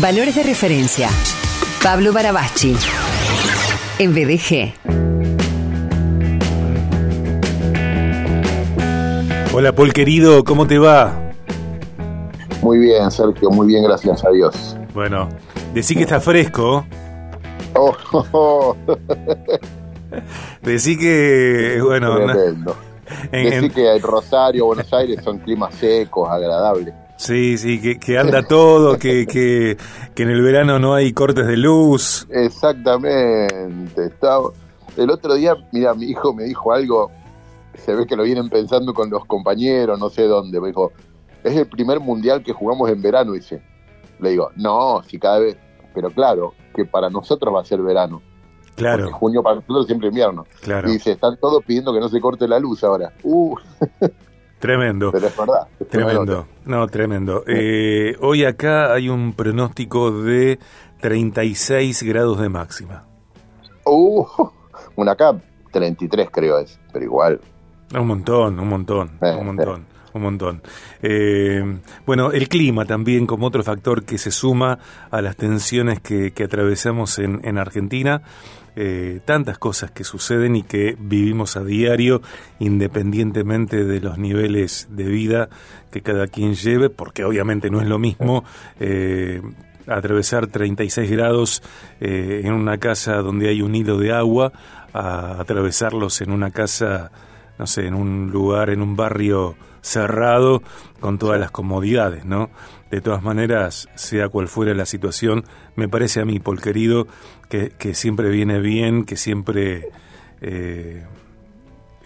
Valores de referencia. Pablo Barabachi. En BDG. Hola Paul querido, ¿cómo te va? Muy bien, Sergio, muy bien, gracias a Dios. Bueno, decí que está fresco. Oh, oh, oh. Decí que, bueno, en- Decí en- que el Rosario, Buenos Aires son climas secos, agradables. Sí, sí, que, que anda todo, que, que, que en el verano no hay cortes de luz. Exactamente. Estaba... El otro día, mira, mi hijo me dijo algo, se ve que lo vienen pensando con los compañeros, no sé dónde. Me dijo, es el primer mundial que jugamos en verano, dice. Le digo, no, si cada vez, pero claro, que para nosotros va a ser verano. Porque Claro, junio para nosotros siempre invierno. claro, Y dice, están todos pidiendo que no se corte la luz ahora. Uh, tremendo. pero es verdad. es Tremendo, no, tremendo. Eh, hoy acá hay un pronóstico de 36 grados de máxima. Uh, una acá, 33 creo es, pero igual. Un montón, un montón, Eh, un montón, un montón. Eh, bueno, el clima también como otro factor que se suma a las tensiones que, que atravesamos en, en Argentina. Eh, tantas cosas que suceden y que vivimos a diario, independientemente de los niveles de vida que cada quien lleve, porque obviamente no es lo mismo eh, atravesar 36 grados eh, en una casa donde hay un hilo de agua a atravesarlos en una casa no sé, en un lugar, en un barrio cerrado, con todas las comodidades, ¿no? De todas maneras, sea cual fuera la situación, me parece a mí, Paul querido, que, que siempre viene bien, que siempre eh,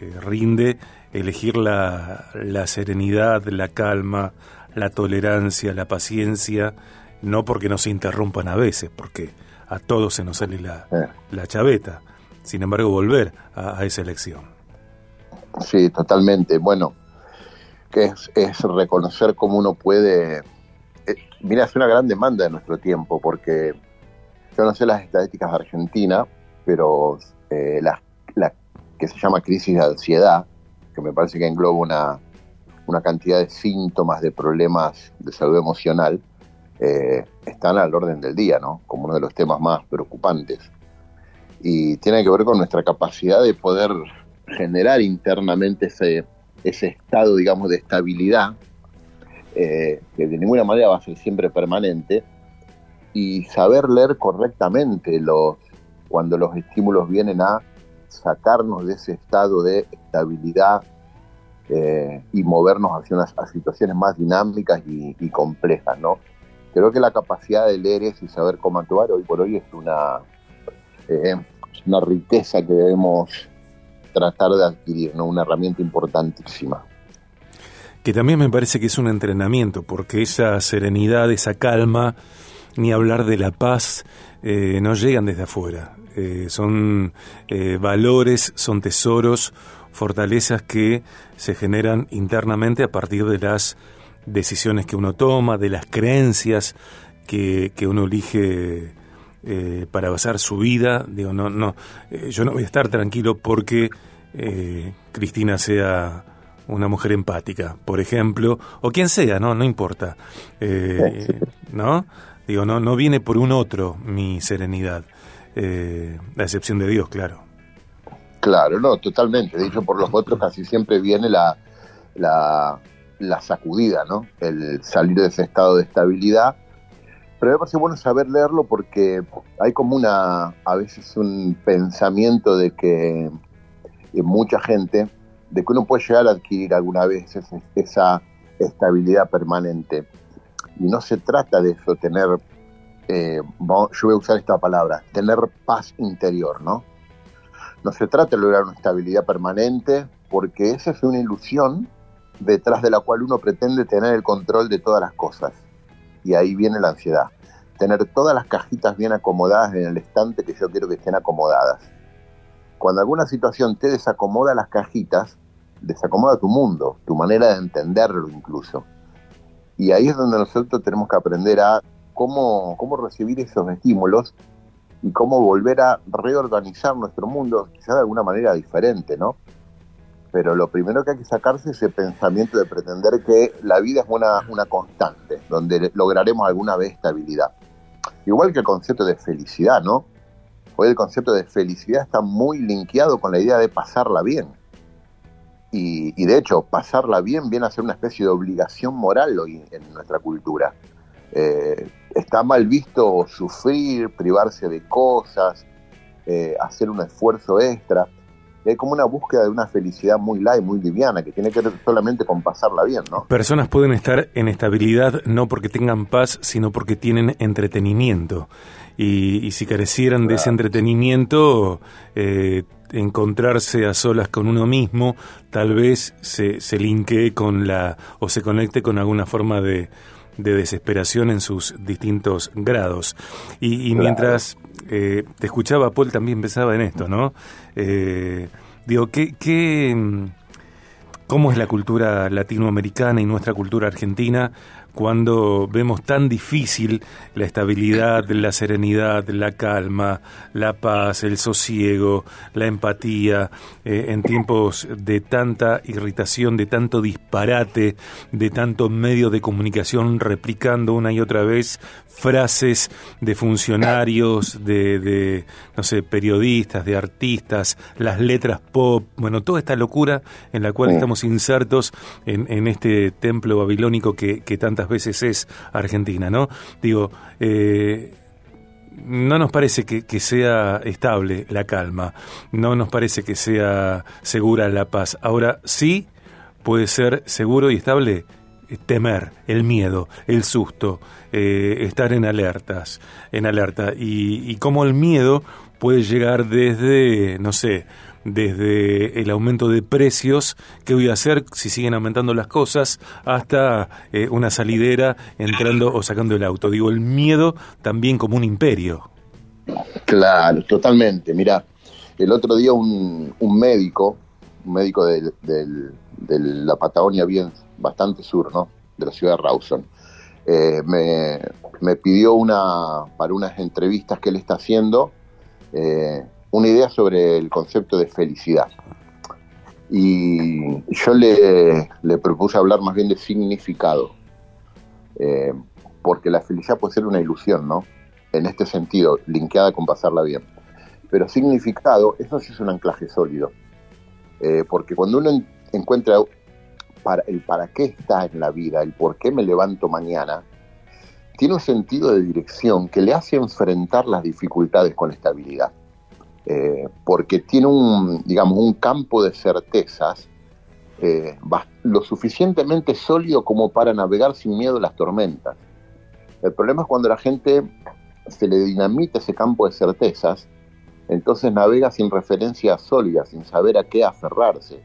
eh, rinde elegir la, la serenidad, la calma, la tolerancia, la paciencia, no porque nos interrumpan a veces, porque a todos se nos sale la, Eh. la chaveta. Sin embargo, volver a, a esa elección. Sí, totalmente. Bueno, que es, reconocer cómo uno puede... eh, mira, es una gran demanda de nuestro tiempo, porque yo no sé las estadísticas de Argentina, pero eh, la, la que se llama crisis de ansiedad, que me parece que engloba una, una cantidad de síntomas, de problemas de salud emocional, eh, están al orden del día, ¿no? Como uno de los temas más preocupantes. Y tiene que ver con nuestra capacidad de poder generar internamente ese, ese estado, digamos, de estabilidad, eh, que de ninguna manera va a ser siempre permanente, y saber leer correctamente los, cuando los estímulos vienen a sacarnos de ese estado de estabilidad eh, y movernos hacia unas situaciones más dinámicas y, complejas, ¿no? Creo que la capacidad de leer eso y saber cómo actuar hoy por hoy es una, eh, una riqueza que debemos tratar de adquirir. Una herramienta importantísima. Que también me parece que es un entrenamiento, porque esa serenidad, esa calma, ni hablar de la paz, eh, no llegan desde afuera. Eh, son eh, valores, son tesoros, fortalezas que se generan internamente a partir de las decisiones que uno toma, de las creencias que, que uno elige eh, para basar su vida. Digo, no, no, eh, yo no voy a estar tranquilo porque eh, Cristina sea una mujer empática, por ejemplo, o quien sea, no, no importa, Eh, ¿no? Digo, no, no viene por un otro mi serenidad, eh, a excepción de Dios, claro. Claro, no, totalmente. Dicho por los otros, casi siempre viene la, la, la sacudida, ¿no? El salir de ese estado de estabilidad. Pero me parece bueno saber leerlo porque hay como una, a veces un pensamiento de que de mucha gente, de que uno puede llegar a adquirir alguna vez esa estabilidad permanente. Y no se trata de eso, tener, eh, yo voy a usar esta palabra, tener paz interior, ¿no? No se trata de lograr una estabilidad permanente, porque esa es una ilusión detrás de la cual uno pretende tener el control de todas las cosas. Y ahí viene la ansiedad. Tener todas las cajitas bien acomodadas en el estante que yo quiero que estén acomodadas. Cuando alguna situación te desacomoda las cajitas, desacomoda tu mundo, tu manera de entenderlo incluso. Y ahí es donde nosotros tenemos que aprender a cómo, cómo recibir esos estímulos y cómo volver a reorganizar nuestro mundo, quizás de alguna manera diferente, ¿no? Pero lo primero que hay que sacarse es ese pensamiento de pretender que la vida es una, una constante, donde lograremos alguna vez estabilidad. Igual que el concepto de felicidad, ¿no? Hoy el concepto de felicidad está muy linkeado con la idea de pasarla bien. Y, de hecho, pasarla bien viene a ser una especie de obligación moral hoy en nuestra cultura. Eh, está mal visto sufrir, privarse de cosas, eh, hacer un esfuerzo extra. Hay como una búsqueda de una felicidad muy light, muy liviana, que tiene que ver solamente con pasarla bien, ¿no? Personas pueden estar en estabilidad no porque tengan paz, sino porque tienen entretenimiento. Y, si carecieran de ese entretenimiento, eh, encontrarse a solas con uno mismo, tal vez se, se linkee con la, o se conecte con alguna forma de, de desesperación en sus distintos grados. Y, mientras eh, te escuchaba, Paul también pensaba en esto, ¿no? Eh, digo, ¿qué, qué, ¿cómo es la cultura latinoamericana y nuestra cultura argentina cuando vemos tan difícil la estabilidad, la serenidad, la calma, la paz, el sosiego, la empatía, eh, en tiempos de tanta irritación, de tanto disparate, de tanto medio de comunicación replicando una y otra vez frases de funcionarios, de, de, no sé, periodistas, de artistas, las letras pop, bueno, toda esta locura en la cual estamos insertos en, en este templo babilónico que, que, tantas veces es Argentina, ¿no? Digo, eh, no nos parece que, que, sea estable la calma, no nos parece que sea segura la paz. Ahora sí puede ser seguro y estable temer, el miedo, el susto, eh, estar en alertas, en alerta. Y, y cómo el miedo puede llegar desde, no sé, desde el aumento de precios, qué voy a hacer si siguen aumentando las cosas, hasta eh, una salidera entrando o sacando el auto. Digo, el miedo también como un imperio. Claro, totalmente. Mira, el otro día un, un médico, un médico de, la Patagonia bien bastante sur, ¿no? De la ciudad de Rawson, eh, me, pidió una, para unas entrevistas que él está haciendo, eh, una idea sobre el concepto de felicidad. Y yo le, propuse hablar más bien de significado, eh, porque la felicidad puede ser una ilusión, ¿no? En este sentido, linkeada con pasarla bien. Pero significado, eso sí es un anclaje sólido. porque cuando uno encuentra para, el para qué está en la vida, el por qué me levanto mañana, tiene un sentido de dirección que le hace enfrentar las dificultades con estabilidad. Eh, porque tiene un, digamos, un campo de certezas eh, lo suficientemente sólido como para navegar sin miedo las tormentas. El problema es cuando la gente se le dinamita ese campo de certezas, entonces navega sin referencias sólidas, sin saber a qué aferrarse.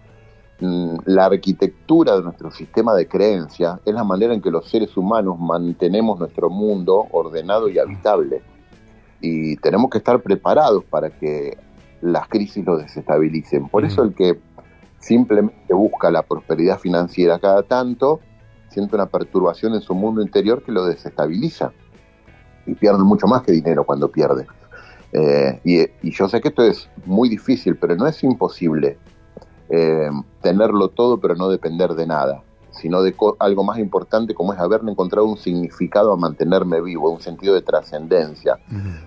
Mm, la arquitectura de nuestro sistema de creencia es la manera en que los seres humanos mantenemos nuestro mundo ordenado y habitable. Y tenemos que estar preparados para que las crisis lo desestabilicen. Por eso el que simplemente busca la prosperidad financiera cada tanto, siente una perturbación en su mundo interior que lo desestabiliza. Y pierde mucho más que dinero cuando pierde. Eh, y yo sé que esto es muy difícil, pero no es imposible eh, tenerlo todo pero no depender de nada, sino de algo más importante como es haberme encontrado un significado a mantenerme vivo, un sentido de trascendencia.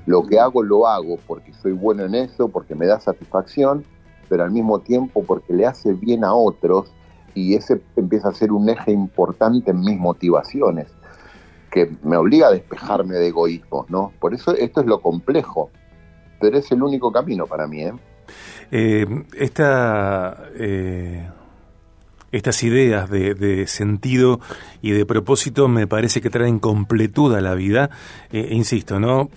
Lo que hago lo hago porque soy bueno en eso, porque me da satisfacción, pero al mismo tiempo porque le hace bien a otros y ese empieza a ser un eje importante en mis motivaciones que me obliga a despejarme de egoísmos, ¿no? Por eso esto es lo complejo, pero es el único camino para mí, ¿eh? Eh, esta, eh, estas ideas de, sentido y de propósito me parece que traen completud a la vida. Eh, insisto, ¿no?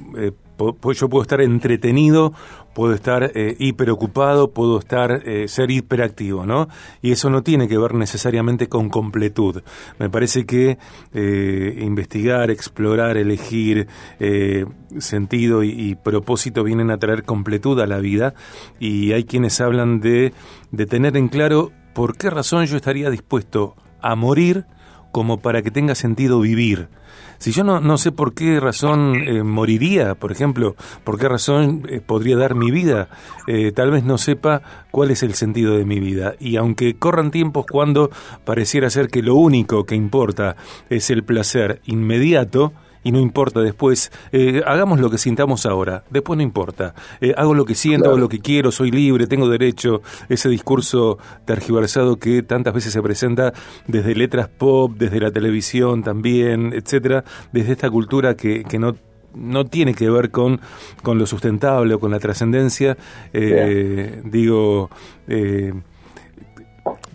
yo puedo estar entretenido, puedo estar eh, hiperocupado, puedo estar eh, ser hiperactivo, ¿no? Y eso no tiene que ver necesariamente con completud. Me parece que eh, investigar, explorar, elegir eh, sentido y, y, propósito vienen a traer completud a la vida y hay quienes hablan de, de tener en claro por qué razón yo estaría dispuesto a morir como para que tenga sentido vivir. Si yo no, no sé por qué razón eh, moriría, por ejemplo, por qué razón eh, podría dar mi vida, eh, tal vez no sepa cuál es el sentido de mi vida. Y aunque corran tiempos cuando pareciera ser que lo único que importa es el placer inmediato, y no importa después. Eh, hagamos lo que sintamos ahora, después no importa. Eh, hago lo que siento, hago lo que quiero, soy libre, tengo derecho. Ese discurso tergiversado que tantas veces se presenta desde letras pop, desde la televisión también, etcétera, desde esta cultura que, que no no tiene que ver con, con lo sustentable o con la trascendencia. Eh, digo, eh,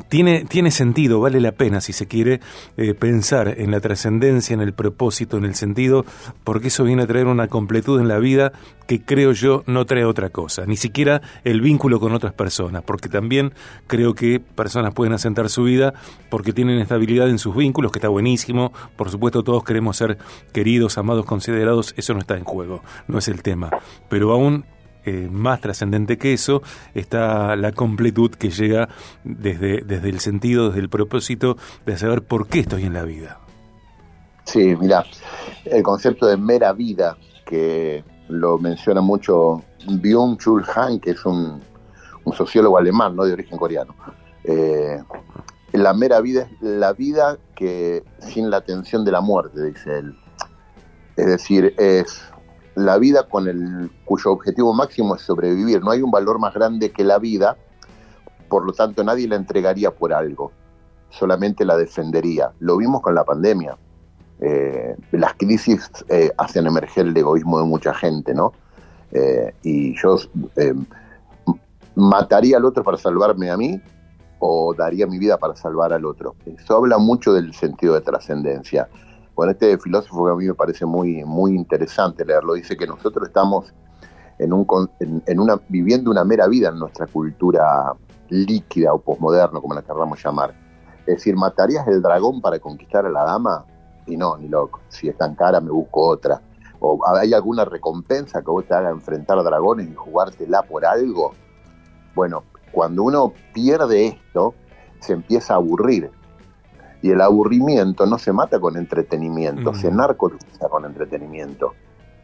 tiene, tiene sentido, vale la pena, si se quiere, eh, pensar en la trascendencia, en el propósito, en el sentido, porque eso viene a traer una completud en la vida que creo yo no trae otra cosa, ni siquiera el vínculo con otras personas, porque también creo que personas pueden asentar su vida porque tienen estabilidad en sus vínculos, que está buenísimo, por supuesto todos queremos ser queridos, amados, considerados, eso no está en juego, no es el tema, pero aún eh, más trascendente que eso está la completud que llega desde, desde el sentido, desde el propósito de saber por qué estoy en la vida. Sí, mira, el concepto de mera vida, que lo menciona mucho Byung-Chul Han, que es un, sociólogo alemán, no de origen coreano. Eh, la mera vida es la vida que sin la tensión de la muerte, dice él. Es decir, es la vida con el cuyo objetivo máximo es sobrevivir. No hay un valor más grande que la vida, por lo tanto nadie la entregaría por algo, solamente la defendería. Lo vimos con la pandemia. Eh, las crisis eh, hacen emerger el egoísmo de mucha gente, ¿no? Eh, y yo mataría al otro para salvarme a mí o daría mi vida para salvar al otro. Eso habla mucho del sentido de trascendencia. Bueno, este filósofo que a mí me parece muy, muy interesante leerlo, dice que nosotros estamos en un, en, una, viviendo una mera vida en nuestra cultura líquida o posmoderno, como la queramos llamar. Es decir, ¿matarías el dragón para conquistar a la dama? Y no, ni loco. Si es tan cara, me busco otra. ¿O hay alguna recompensa que vos te haga enfrentar a dragones y jugártela por algo? Bueno, cuando uno pierde esto, se empieza a aburrir. Y el aburrimiento no se mata con entretenimiento, se narcotiza con entretenimiento.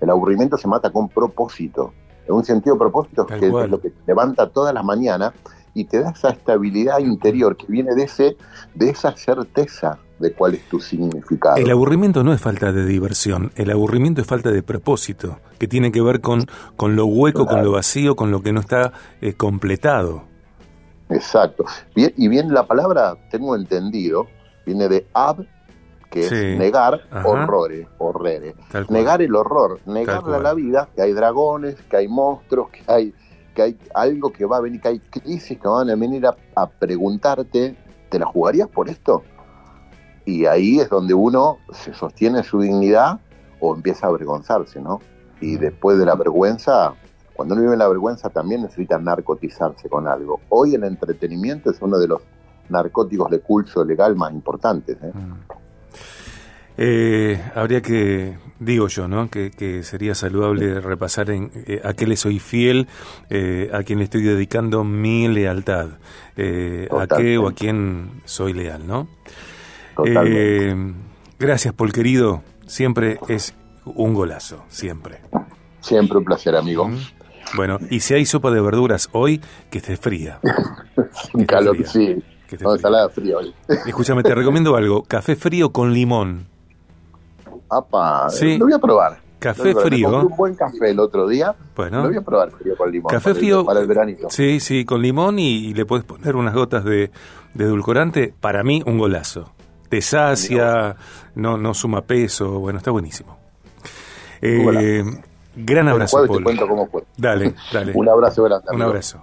El aburrimiento se mata con propósito. En un sentido propósito que es lo que te levanta todas las mañanas y te da esa estabilidad interior que viene de ese de esa certeza de cuál es tu significado. El aburrimiento no es falta de diversión, el aburrimiento es falta de propósito, que tiene que ver con, con lo hueco, con lo vacío, con lo que no está eh, completado. Exacto. Bien, y bien la palabra, tengo entendido, viene de ab, que es negar horrores, horrores. Negar el horror, negarle a la vida, que hay dragones, que hay monstruos, que hay, que hay algo que va a venir, que hay crisis que van a venir a, preguntarte, ¿te la jugarías por esto? Y ahí es donde uno se sostiene su dignidad o empieza a avergonzarse, ¿no? Y después de la vergüenza, cuando uno vive la vergüenza también necesita narcotizarse con algo. Hoy el entretenimiento es uno de los narcóticos de curso legal más importantes. ¿eh? Mm. Eh, habría que, digo yo, ¿no? Que, sería saludable repasar en, eh, a qué le soy fiel, a quién le estoy dedicando mi lealtad, a qué o a quién soy leal, ¿no? gracias, Paul querido. Siempre es un golazo, siempre. Siempre un placer, amigo. Bueno, y si hay sopa de verduras hoy, que esté fría. Un calor, sí. No, ensalada fría hoy. Escúchame, te recomiendo algo. Café frío con limón. Apa, sí. lo voy a probar. Café frío. un buen café el otro día. Bueno. Lo voy a probar frío con limón. Café frío. para el veranito. Sí, sí, con limón y, le puedes poner unas gotas de, de, edulcorante. Para mí, un golazo. Te sacia, no, no suma peso. Bueno, está buenísimo. Eh, gran abrazo. Te cuento cómo fue. Dale, dale. un abrazo grande. Un abrazo.